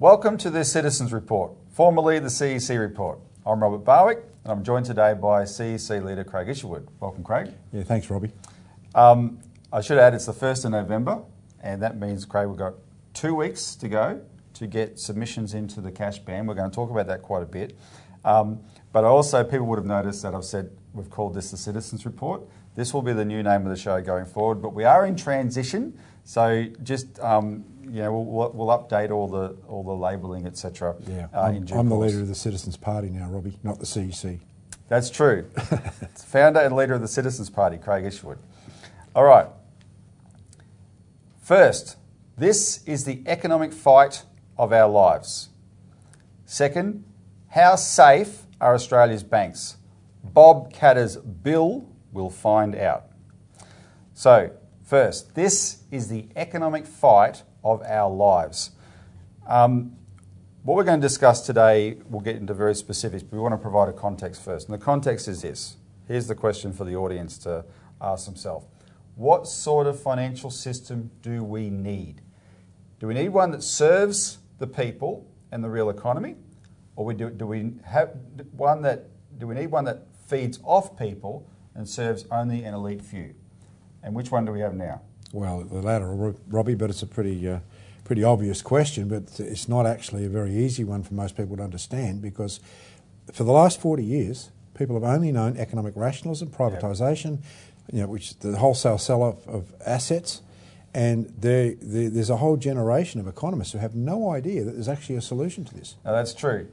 Welcome to the Citizens Report, formerly the CEC Report. I'm Robert Barwick, and I'm joined today by CEC leader Craig Isherwood. Welcome, Craig. Yeah, thanks, Robbie. Um, I should add it's the 1st of November, and that means, Craig, we've got two weeks to go to get submissions into the cash ban. We're going to talk about that quite a bit. Um, but also, people would have noticed that I've said we've called this the Citizens Report. This will be the new name of the show going forward, but we are in transition. So just um, you know, we'll, we'll, update all the all the labelling, etc. Yeah, uh, I'm, I'm the leader of the Citizens Party now, Robbie, not the CEC. That's true. Founder and leader of the Citizens Party, Craig Isherwood. All right. First, this is the economic fight of our lives. Second, how safe are Australia's banks? Bob Katter's bill will find out. So, first, this is the economic fight of our lives. Um, what we're going to discuss today, we'll get into very specifics, but we want to provide a context first. And the context is this. Here's the question for the audience to ask themselves. What sort of financial system do we need? Do we need one that serves the people and the real economy? Or we do, do we have one that do we need one that feeds off people and serves only an elite few? And which one do we have now? Well, the latter, Robbie, but it's a pretty, uh, pretty obvious question, but it's not actually a very easy one for most people to understand because for the last 40 years, people have only known economic rationalism, privatisation, yep. you know, which the wholesale sell of, of assets, and there's a whole generation of economists who have no idea that there's actually a solution to this. Now, that's true.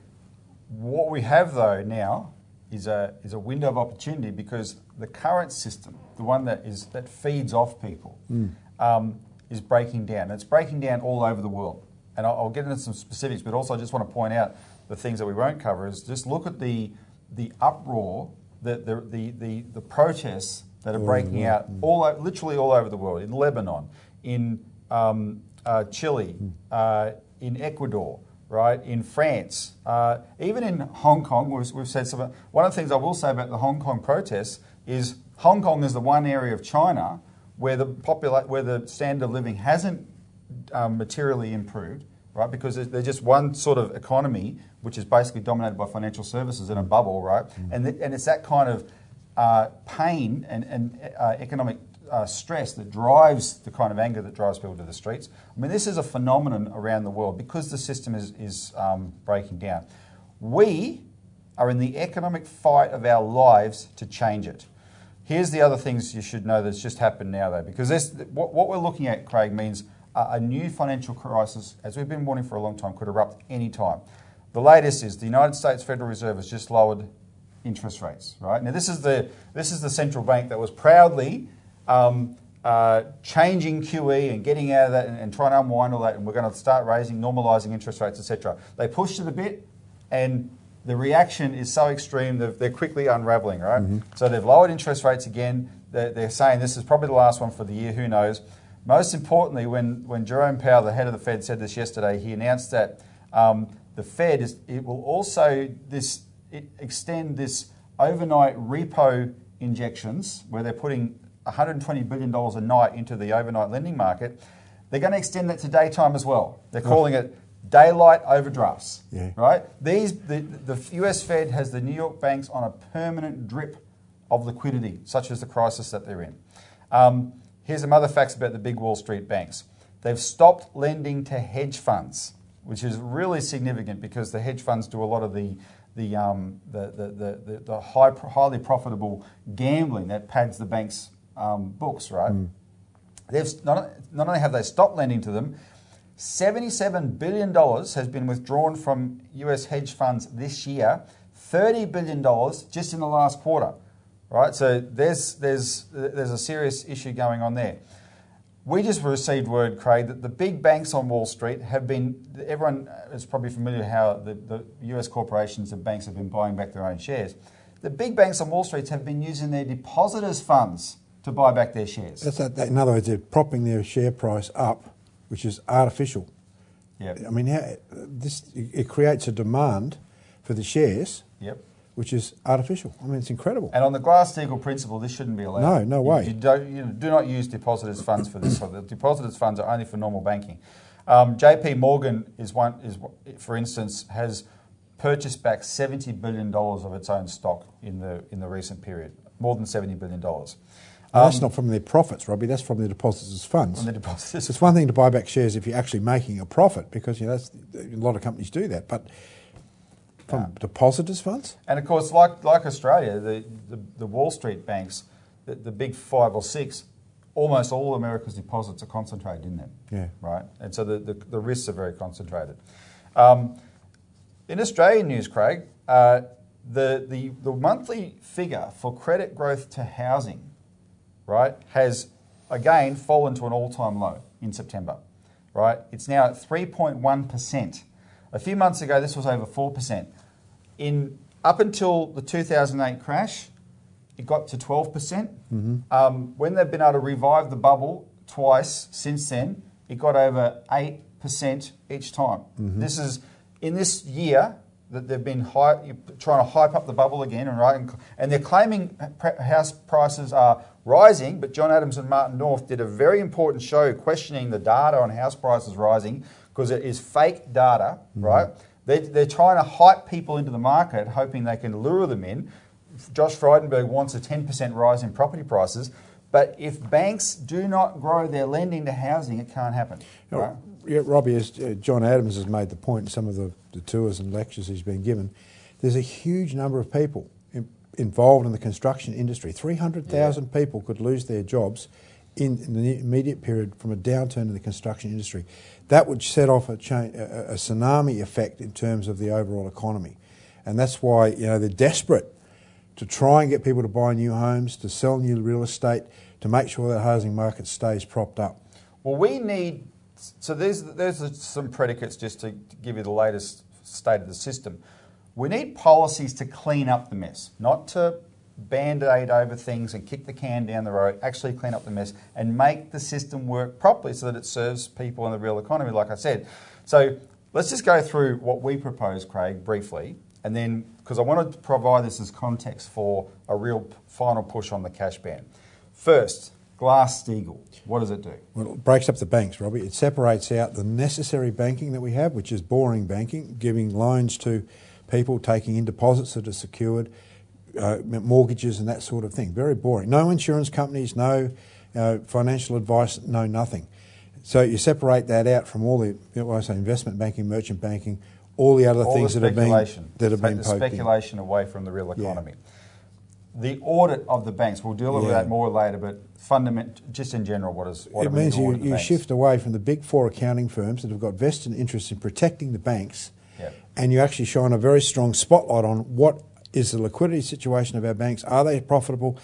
What we have, though, now is a, is a window of opportunity because the current system, the one that is that feeds off people, mm. um, is breaking down. it's breaking down all over the world. And I'll, I'll, get into some specifics, but also I just want to point out the things that we won't cover is just look at the the uproar, the the the, the, the protests that are breaking out all literally all over the world in Lebanon, in um, uh, Chile, uh, in Ecuador right, in France, uh, even in Hong Kong, we've, we've said some, one of the things I will say about the Hong Kong protests is Hong Kong is the one area of China where the, popula- where the standard of living hasn't um, materially improved, right, because they're just one sort of economy which is basically dominated by financial services in a bubble, right, mm. and, th- and it's that kind of uh, pain and, and uh, economic uh, stress that drives the kind of anger that drives people to the streets. I mean, this is a phenomenon around the world because the system is, is um, breaking down. We are in the economic fight of our lives to change it. Here's the other things you should know that's just happened now, though, because this, what, what we're looking at, Craig, means a, a new financial crisis, as we've been warning for a long time, could erupt any time. The latest is the United States Federal Reserve has just lowered interest rates. Right now, this is the this is the central bank that was proudly um, uh, changing QE and getting out of that and, and, trying to unwind all that, and we're going to start raising, normalising interest rates, etc. They pushed it a bit, and the reaction is so extreme that they're quickly unravelling, right? Mm-hmm. So they've lowered interest rates again. They're, they're, saying this is probably the last one for the year. Who knows? Most importantly, when when Jerome Powell, the head of the Fed, said this yesterday, he announced that um, the Fed is it will also this extend this overnight repo injections where they're putting $120 billion a night into the overnight lending market, they're going to extend that to daytime as well. They're calling it daylight overdrafts. Yeah. Right? These the, the US Fed has the New York banks on a permanent drip of liquidity, such as the crisis that they're in. Um, here's some other facts about the big Wall Street banks. They've stopped lending to hedge funds, which is really significant because the hedge funds do a lot of the the, um, the, the, the, the, high, highly profitable gambling that pads the bank's um, books, right? Mm. They've not, not only have they stopped lending to them, $77 billion has been withdrawn from US hedge funds this year, $30 billion just in the last quarter, right? So there's, there's, there's a serious issue going on there. We just received word, Craig, that the big banks on Wall Street have been, everyone is probably familiar how the, the US corporations and banks have been buying back their own shares. The big banks on Wall Street have been using their depositors' funds to buy back their shares. That's that, in other words, they're propping their share price up, which is artificial. Yep. I mean, how, this it creates a demand for the shares, Yep. which is artificial. I mean, it's incredible. And on the Glass-Steagall principle, this shouldn't be allowed. No, no way. You, don't, you do not use depositors' funds for this. The depositors' funds are only for normal banking. Um, J.P. Morgan is one is for instance has purchased back seventy billion dollars of its own stock in the in the recent period, more than seventy billion dollars. And that's not from their profits, Robbie. That's from the depositors' funds. On the depositors. It's one thing to buy back shares if you're actually making a profit, because you know that's, a lot of companies do that. But from depositors' funds, And of course, like, like Australia, the, the, the Wall Street banks, the, the big five or six, almost all America's deposits are concentrated in them. Yeah. Right? And so the, the, the risks are very concentrated. Um, in Australian news, Craig, uh, the, the, the monthly figure for credit growth to housing, right, has again fallen to an all time low in September. Right? It's now at 3.1%. A few months ago, this was over 4%. In up until the 2008 crash, it got to 12%. percent Um, when they've been able to revive the bubble twice since then, it got over 8% each time. This is in this year that they've been trying to hype up the bubble again, and right, and, and they're claiming house prices are rising. But John Adams and Martin North did a very important show questioning the data on house prices rising because it is fake data, mm-hmm. right? They're, they're trying to hype people into the market, hoping they can lure them in. Josh Frydenberg wants a 10% rise in property prices, but if banks do not grow their lending to housing, it can't happen. Right? Yeah, Robbie, as uh, John Adams has made the point in some of the, the tours and lectures he's been given, there's a huge number of people in, involved in the construction industry. 300,000 people could lose their jobs in, in the immediate period from a downturn in the construction industry. That would set off a, chain, a, a tsunami effect in terms of the overall economy. And that's why you know they're desperate to try and get people to buy new homes, to sell new real estate, to make sure that housing market stays propped up. Well, we need. So there's there's some predicates just to, give you the latest state of the system. We need policies to clean up the mess, not to band-aid over things and kick the can down the road. Actually, clean up the mess and make the system work properly so that it serves people in the real economy. Like I said, so let's just go through what we propose, Craig, briefly, and then because I want to provide this as context for a real final push on the cash ban. First, Glass Steagall. What does it do? Well, it breaks up the banks, Robbie. It separates out the necessary banking that we have, which is boring banking, giving loans to people, taking in deposits that are secured, uh, mortgages and that sort of thing. Very boring. No insurance companies, no uh, financial advice, no nothing. So you separate that out from all the, what I say, investment banking, merchant banking, all the other All things the that have been speculation. that have Take been the poked in. speculation away from the real Yeah. The audit of the banks. We'll deal with Yeah. that more later, but fundament, just in general, what is what it means you, you shift away from the big four accounting firms that have got vested interests in protecting the banks, Yep. and you actually shine a very strong spotlight on what is the liquidity situation of our banks. Are they profitable?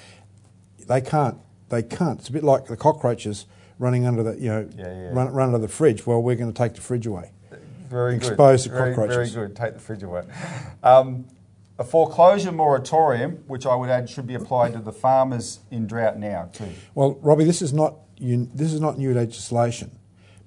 They can't. They can't. It's a bit like the cockroaches running under the you know Yeah, yeah. Run, run under the fridge. Well, we're going to take the fridge away. Very good. Expose the very. Very good. Take the fridge away. Um, a foreclosure moratorium, which I would add should be applied to the farmers in drought now too. Well, Robbie, this is not this is not new legislation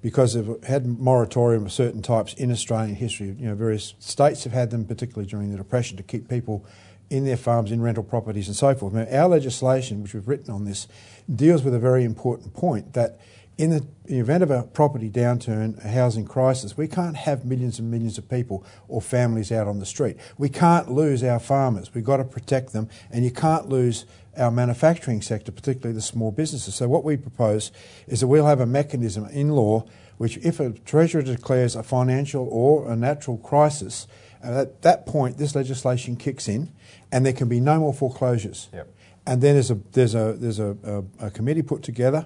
because they've had moratorium of certain types in Australian history. You know, various states have had them, particularly during the depression, to keep people in their farms, in rental properties, and so forth. Now, our legislation, which we've written on this, deals with a very important point that. In the, event of a property downturn, a housing crisis, we can't have millions and millions of people or families out on the street. We can't lose our farmers. We've got to protect them, and you can't lose our manufacturing sector, particularly the small businesses. So, what we propose is that we'll have a mechanism in law which, if a treasurer declares a financial or a natural crisis, uh, at that point, this legislation kicks in, and there can be no more foreclosures. Yep. And then there's a there's a there's a, a, a committee put together,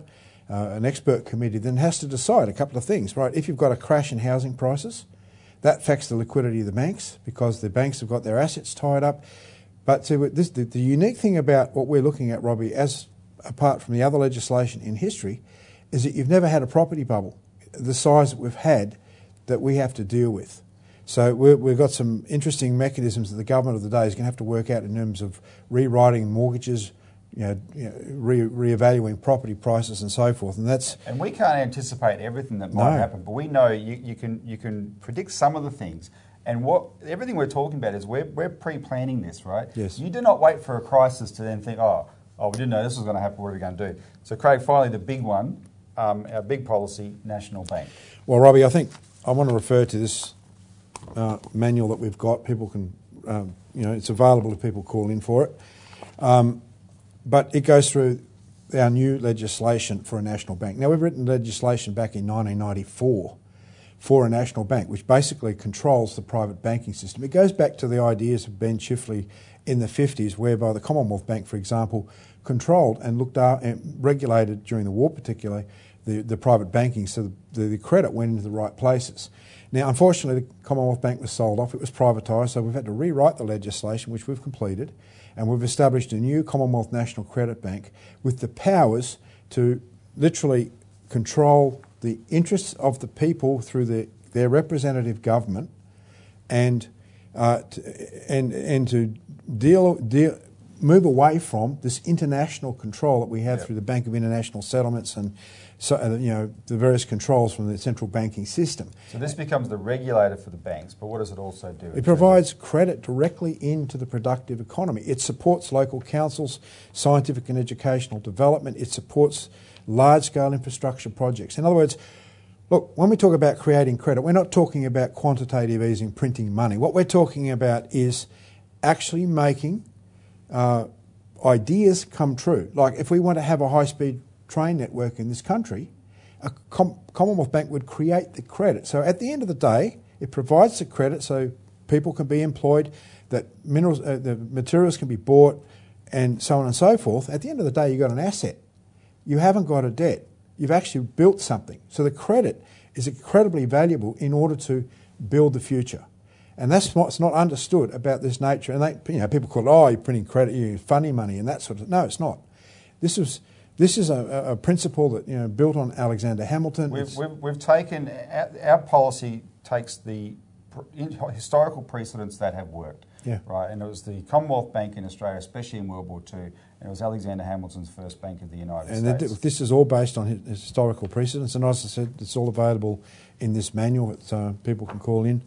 uh, an expert committee, then has to decide a couple of things. Right, if you've got a crash in housing prices, that affects the liquidity of the banks because the banks have got their assets tied up. But this, the, the unique thing about what we're looking at, Robbie, as apart from the other legislation in history, is that you've never had a property bubble the size that we've had that we have to deal with. So we're, we've got some interesting mechanisms that the government of the day is going to have to work out in terms of rewriting mortgages, you know, you know re, reevaluating property prices and so forth. And that's And we can't anticipate everything that might No. happen, but we know you, you can you can predict some of the things. And what everything we're talking about is we're, we're pre-planning this, right? Yes. You do not wait for a crisis to then think, oh, oh, we didn't know this was going to happen. What are we going to do? So, Craig, finally, the big one, um, our big policy, national bank. Well, Robbie, I think I want to refer to this uh, manual that we've got. People can, um, you know, it's available if people call in for it. Um, but it goes through our new legislation for a national bank. Now, we've written legislation back in 1994 for a national bank, which basically controls the private banking system. It goes back to the ideas of Ben Chifley in the 50s, whereby the Commonwealth Bank, for example, controlled and looked at and regulated during the war, particularly the, the private banking, so the, the credit went into the right places. Now, unfortunately, the Commonwealth Bank was sold off, it was privatised, so we've had to rewrite the legislation, which we've completed, and we've established a new Commonwealth National Credit Bank with the powers to literally control the interests of the people through the, their representative government and, uh, to, and, and to deal, deal, move away from this international control that we have Yep. through the Bank of International Settlements and so, uh, you know, the various controls from the central banking system. So this becomes the regulator for the banks, but what does it also do? It provides credit directly into the productive economy. It supports local councils, scientific and educational development. It supports large scale infrastructure projects. In other words, look, when we talk about creating credit, we're not talking about quantitative easing, printing money. What we're talking about is actually making uh, ideas come true. Like if we want to have a high speed train network in this country, a Com- Commonwealth Bank would create the credit. So at the end of the day, it provides the credit so people can be employed, that minerals, uh, the materials can be bought, and so on and so forth. At the end of the day, you've got an asset. You haven't got a debt. You've actually built something. So the credit is incredibly valuable in order to build the future. And that's what's not understood about this nature. And they, you know, people call it, oh, you're printing credit, you're funny money, and that sort of. No, it's not. This is this is a, a principle that you know built on Alexander Hamilton. We've, we've, we've taken, our, our policy takes the historical precedents that have worked. Yeah. Right, and it was the Commonwealth Bank in Australia, especially in World War II, and it was Alexander Hamilton's first bank of the United States. and this is all based on historical precedents. And as I said, it's all available in this manual that uh, people can call in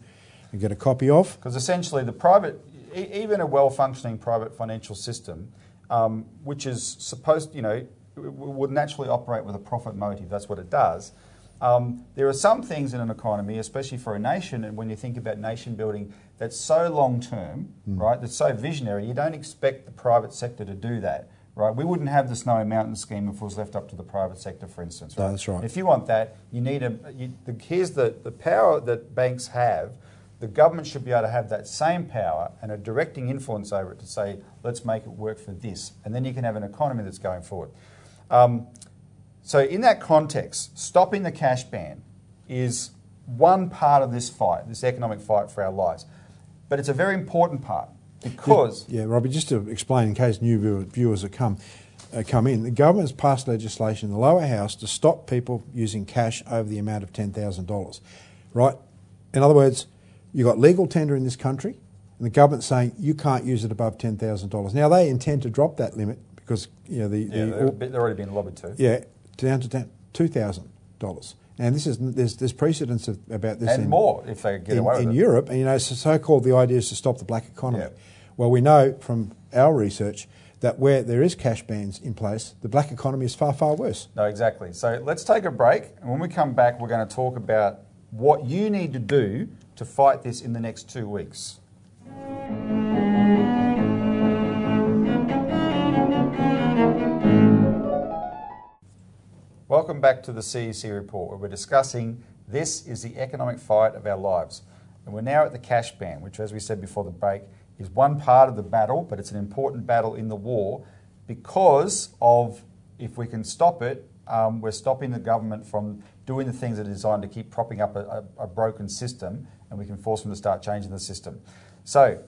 and get a copy of. Because essentially, the private, even a well-functioning private financial system, um, which is supposed, you know, would naturally operate with a profit motive. That's what it does. Um, there are some things in an economy, especially for a nation, and when you think about nation building, that's so long term, right? That's so visionary. You don't expect the private sector to do that, right? We wouldn't have the Snowy Mountain scheme if it was left up to the private sector, for instance. No, that's right. If you want that, you need a. You, the, here's the, the power that banks have. The government should be able to have that same power and a directing influence over it to say, let's make it work for this. And then you can have an economy that's going forward. Um, so, in that context, stopping the cash ban is one part of this fight, this economic fight for our lives. But it's a very important part because. Yeah, Robbie, just to explain in case new viewers have come, uh, come in, the government's passed legislation in the lower house to stop people using cash over the amount of $10,000. Right? In other words, you've got legal tender in this country, and the government's saying you can't use it above $10,000. Now, they intend to drop that limit because, you know, the. Yeah, the they're, already being lobbied to. yeah, down to ten- $2,000. And this is there's, there's precedence of, about this And in, more if they get in, away with in it. Europe, and you know, so, so-called the idea is to stop the black economy. Yeah. Well, we know from our research that where there is cash bans in place, the black economy is far, far worse. No, exactly. So let's take a break, and when we come back, we're going to talk about what you need to do to fight this in the next two weeks. Welcome back to the CEC report, where we're discussing this is the economic fight of our lives. And we're now at the cash ban, which, as we said before the break, is one part of the battle, but it's an important battle in the war because of if we can stop it, um, we're stopping the government from doing the things that are designed to keep propping up a, a, a broken system, and we can force them to start changing the system. So,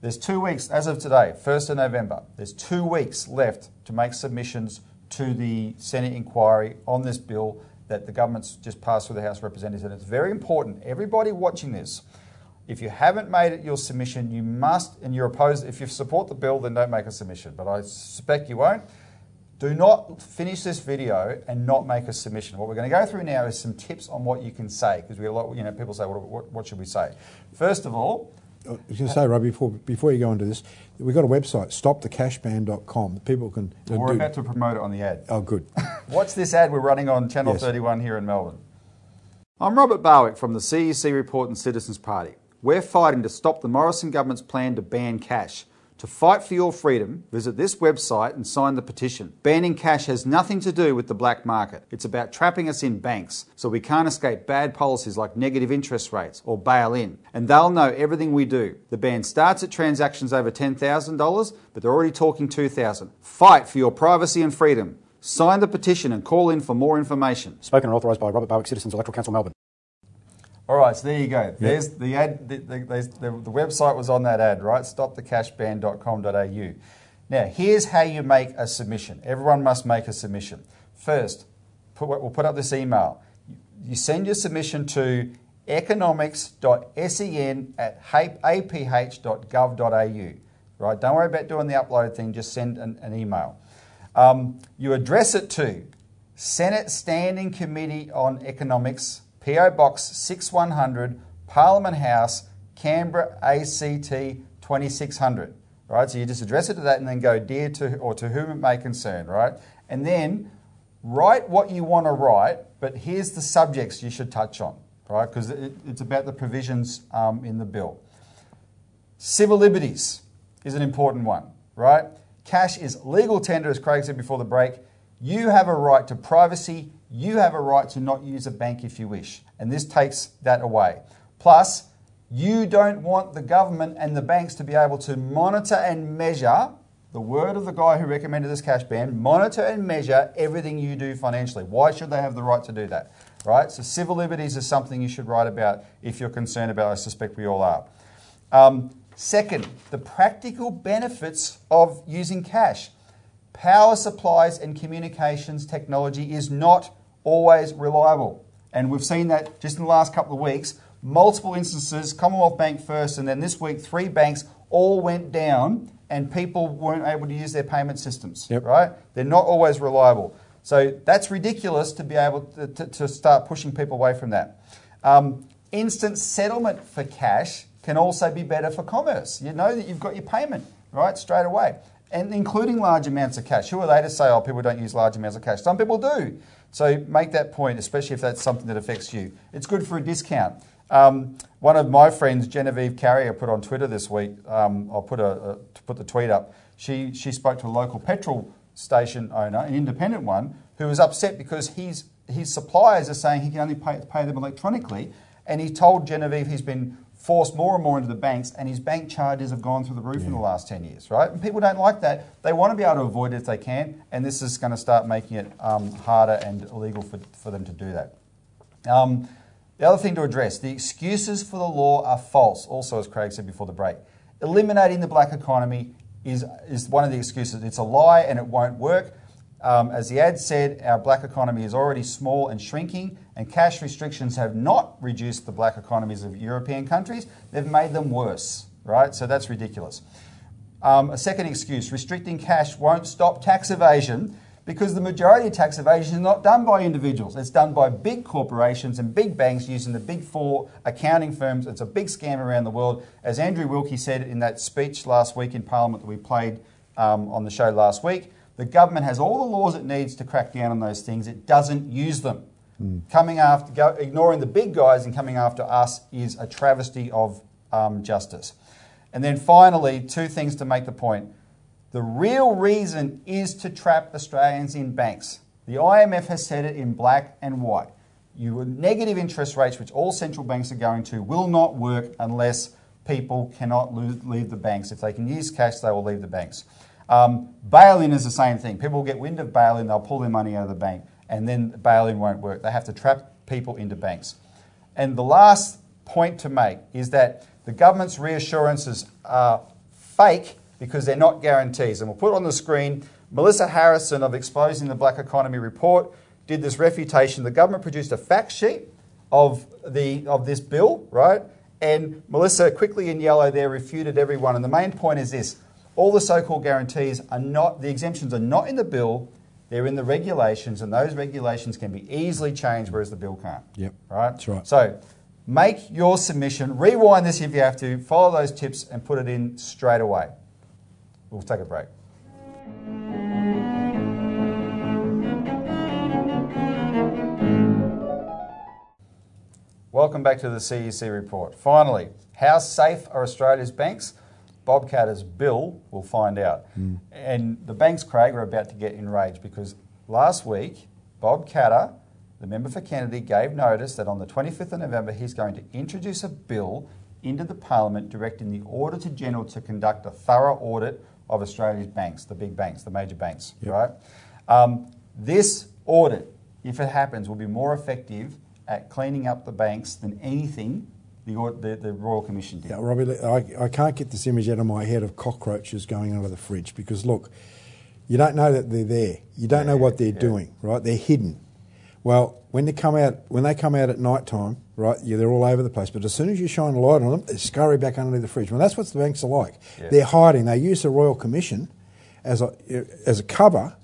there's two weeks, as of today, 1st of November, there's two weeks left to make submissions to the Senate inquiry on this bill that the government's just passed through the House of Representatives. And it's very important, everybody watching this, If you haven't made it your submission, you must, and you're opposed, if you support the bill, then don't make a submission. But I suspect you won't. Do not finish this video and not make a submission. What we're going to go through now is some tips on what you can say because we a lot, you know, people say, what, what, what should we say? First of all, I was going to say, Rob, before, before you go into this, we've got a website, stopthecashban.com. People can. uh, we're do- about to promote it on the ad. Oh, good. Watch this ad we're running on Channel Yes. 31 here in Melbourne. I'm Robert Barwick from the CEC Report and Citizens Party. We're fighting to stop the Morrison government's plan to ban cash. To fight for your freedom, visit this website and sign the petition. Banning cash has nothing to do with the black market. It's about trapping us in banks so we can't escape bad policies like negative interest rates or bail in. And they'll know everything we do. The ban starts at transactions over $10,000, but they're already talking 2000 Fight for your privacy and freedom. Sign the petition and call in for more information. Spoken and authorised by Robert Barwick, Citizens Electoral Council, Melbourne. All right, so there you go. There's the ad. The, the, the, the website was on that ad, right? Stopthecashban.com.au. Now, here's how you make a submission. Everyone must make a submission. First, put, we'll put up this email. You send your submission to economics.sen at aph.gov.au. Right? Don't worry about doing the upload thing. Just send an, an email. Um, you address it to Senate Standing Committee on Economics, PO Box 6100, Parliament House, Canberra, ACT 2600. Right, so you just address it to that and then go dear to or to whom it may concern, right? And then write what you want to write, but here's the subjects you should touch on, right? Because it, it's about the provisions um, in the bill. Civil liberties is an important one, right? Cash is legal tender, as Craig said before the break. You have a right to privacy. You have a right to not use a bank if you wish. And this takes that away. Plus, you don't want the government and the banks to be able to monitor and measure the word of the guy who recommended this cash ban monitor and measure everything you do financially. Why should they have the right to do that? Right? So, civil liberties is something you should write about if you're concerned about. I suspect we all are. Um, second, the practical benefits of using cash. Power supplies and communications technology is not always reliable. And we've seen that just in the last couple of weeks. Multiple instances, Commonwealth Bank first, and then this week, three banks all went down and people weren't able to use their payment systems. Yep. Right? They're not always reliable. So that's ridiculous to be able to, to, to start pushing people away from that. Um, instant settlement for cash can also be better for commerce. You know that you've got your payment, right, straight away. And including large amounts of cash. Who are they to say, oh, people don't use large amounts of cash? Some people do. So make that point, especially if that's something that affects you. It's good for a discount. Um, one of my friends, Genevieve Carrier, put on Twitter this week. Um, I'll put a, a put the tweet up. She she spoke to a local petrol station owner, an independent one, who was upset because his his suppliers are saying he can only pay, pay them electronically, and he told Genevieve he's been forced more and more into the banks, and his bank charges have gone through the roof in the last 10 years, right? And people don't like that. They want to be able to avoid it if they can, and this is going to start making it um, harder and illegal for, for them to do that. Um, the other thing to address the excuses for the law are false, also, as Craig said before the break. Eliminating the black economy is, is one of the excuses. It's a lie and it won't work. Um, as the ad said, our black economy is already small and shrinking, and cash restrictions have not reduced the black economies of European countries, they've made them worse, right? So that's ridiculous. Um, a second excuse restricting cash won't stop tax evasion because the majority of tax evasion is not done by individuals. It's done by big corporations and big banks using the big four accounting firms. It's a big scam around the world. As Andrew Wilkie said in that speech last week in Parliament that we played um, on the show last week, the government has all the laws it needs to crack down on those things. It doesn't use them. Coming after, go, ignoring the big guys and coming after us is a travesty of um, justice. And then finally, two things to make the point. The real reason is to trap Australians in banks. The IMF has said it in black and white. You negative interest rates, which all central banks are going to, will not work unless people cannot leave the banks. If they can use cash, they will leave the banks. Um, bail-in is the same thing. People get wind of bail-in, they'll pull their money out of the bank, and then bail-in won't work. They have to trap people into banks. And the last point to make is that the government's reassurances are fake because they're not guarantees. And we'll put on the screen Melissa Harrison of Exposing the Black Economy report did this refutation. The government produced a fact sheet of, the, of this bill, right? And Melissa, quickly in yellow there, refuted everyone. And the main point is this all the so called guarantees are not, the exemptions are not in the bill, they're in the regulations, and those regulations can be easily changed, whereas the bill can't. Yep. Right? That's right. So make your submission, rewind this if you have to, follow those tips, and put it in straight away. We'll take a break. Welcome back to the CEC report. Finally, how safe are Australia's banks? Bob Katter's bill will find out. And the banks, Craig, are about to get enraged because last week, Bob Katter, the member for Kennedy, gave notice that on the 25th of November he's going to introduce a bill into the Parliament directing the Auditor General to conduct a thorough audit of Australia's banks, the big banks, the major banks, Yep. right? Um, this audit, if it happens, will be more effective at cleaning up the banks than anything the, the, the Royal Commission did. Yeah, Robbie, I, I can't get this image out of my head of cockroaches going under the fridge because look, you don't know that they're there. You don't know what they're Yeah. doing, right? They're hidden. Well, when they come out, when they come out at night time, right? Yeah, they're all over the place. But as soon as you shine a light on them, they scurry back underneath the fridge. Well, that's what the banks are like. Yeah. They're hiding. They use the Royal Commission as a as a cover,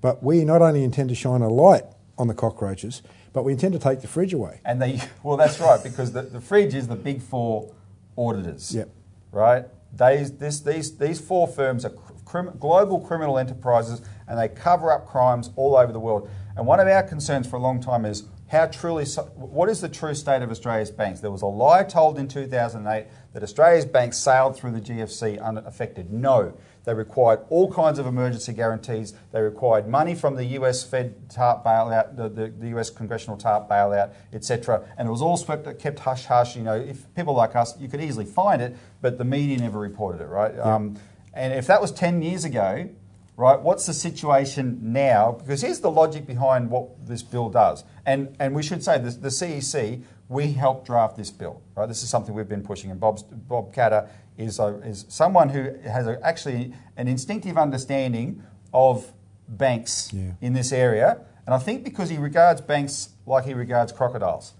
but we not only intend to shine a light on the cockroaches, but we intend to take the fridge away. And they, well, that's right, because the, the fridge is the big four auditors. Yep. Right? These, this, these, these four firms are crim, global criminal enterprises and they cover up crimes all over the world. And one of our concerns for a long time is how truly, what is the true state of Australia's banks? There was a lie told in 2008 that Australia's banks sailed through the GFC unaffected. No. They required all kinds of emergency guarantees. They required money from the US Fed TARP bailout, the, the, the US Congressional TARP bailout, etc. And it was all swept, kept hush hush. You know, if people like us, you could easily find it, but the media never reported it, right? Um, and if that was 10 years ago, right, what's the situation now? Because here's the logic behind what this bill does. And, and we should say this, the CEC, we helped draft this bill, right? This is something we've been pushing, and Bob's, Bob Katter is, a, is someone who has a, actually an instinctive understanding of banks Yeah. in this area. And I think because he regards banks like he regards crocodiles.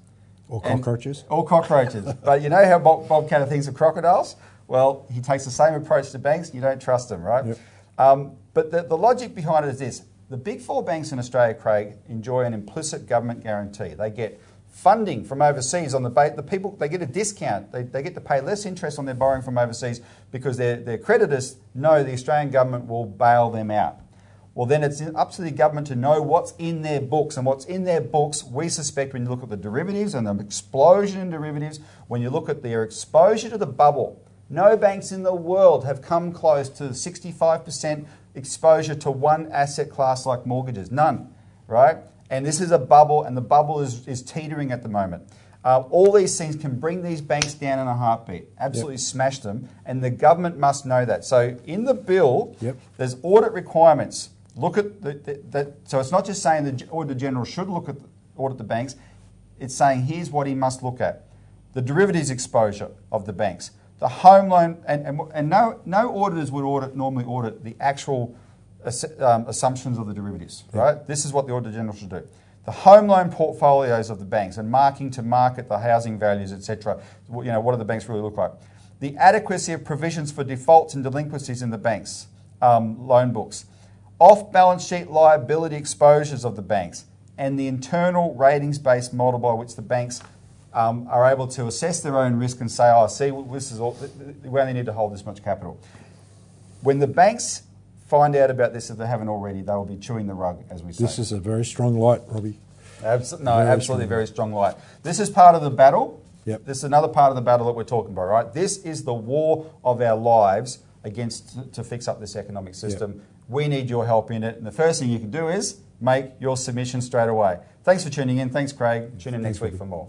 Or And- cockroaches. Or cockroaches. but you know how Bob, Bob Katter thinks of crocodiles? Well, he takes the same approach to banks. You don't trust them, right? Yep. Um, but the, the logic behind it is this. The big four banks in Australia, Craig, enjoy an implicit government guarantee. They get funding from overseas on the ba- the people they get a discount. They, they get to pay less interest on their borrowing from overseas because their, their creditors know the Australian government will bail them out. Well, then it's up to the government to know what's in their books. And what's in their books, we suspect when you look at the derivatives and the explosion in derivatives, when you look at their exposure to the bubble, no banks in the world have come close to 65% exposure to one asset class like mortgages. None, right? And this is a bubble, and the bubble is, is teetering at the moment. Uh, all these things can bring these banks down in a heartbeat, absolutely smash them, and the government must know that. So in the bill, Yep. there's audit requirements. Look at that. So it's not just saying the auditor general should look at the, audit the banks. It's saying here's what he must look at: the derivatives exposure of the banks, the home loan, and, and, and no no auditors would audit normally audit the actual um, assumptions of the derivatives. Right. This is what the auditor general should do. The home loan portfolios of the banks and marking to market the housing values, etc. You know what do the banks really look like? The adequacy of provisions for defaults and delinquencies in the banks um, loan books off balance sheet liability exposures of the banks, and the internal ratings based model by which the banks um, are able to assess their own risk and say, oh, see, this is all, we only need to hold this much capital. When the banks find out about this, if they haven't already, they will be chewing the rug, as we say. This is a very strong light, Robbie. Abs- no, Very absolutely strong. very strong light. This is part of the battle. Yep. This is another part of the battle that we're talking about, right? This is the war of our lives against to, to fix up this economic system. We need your help in it. And the first thing you can do is make your submission straight away. Thanks for tuning in. Thanks, Craig. Tune in next Thanks, week for more.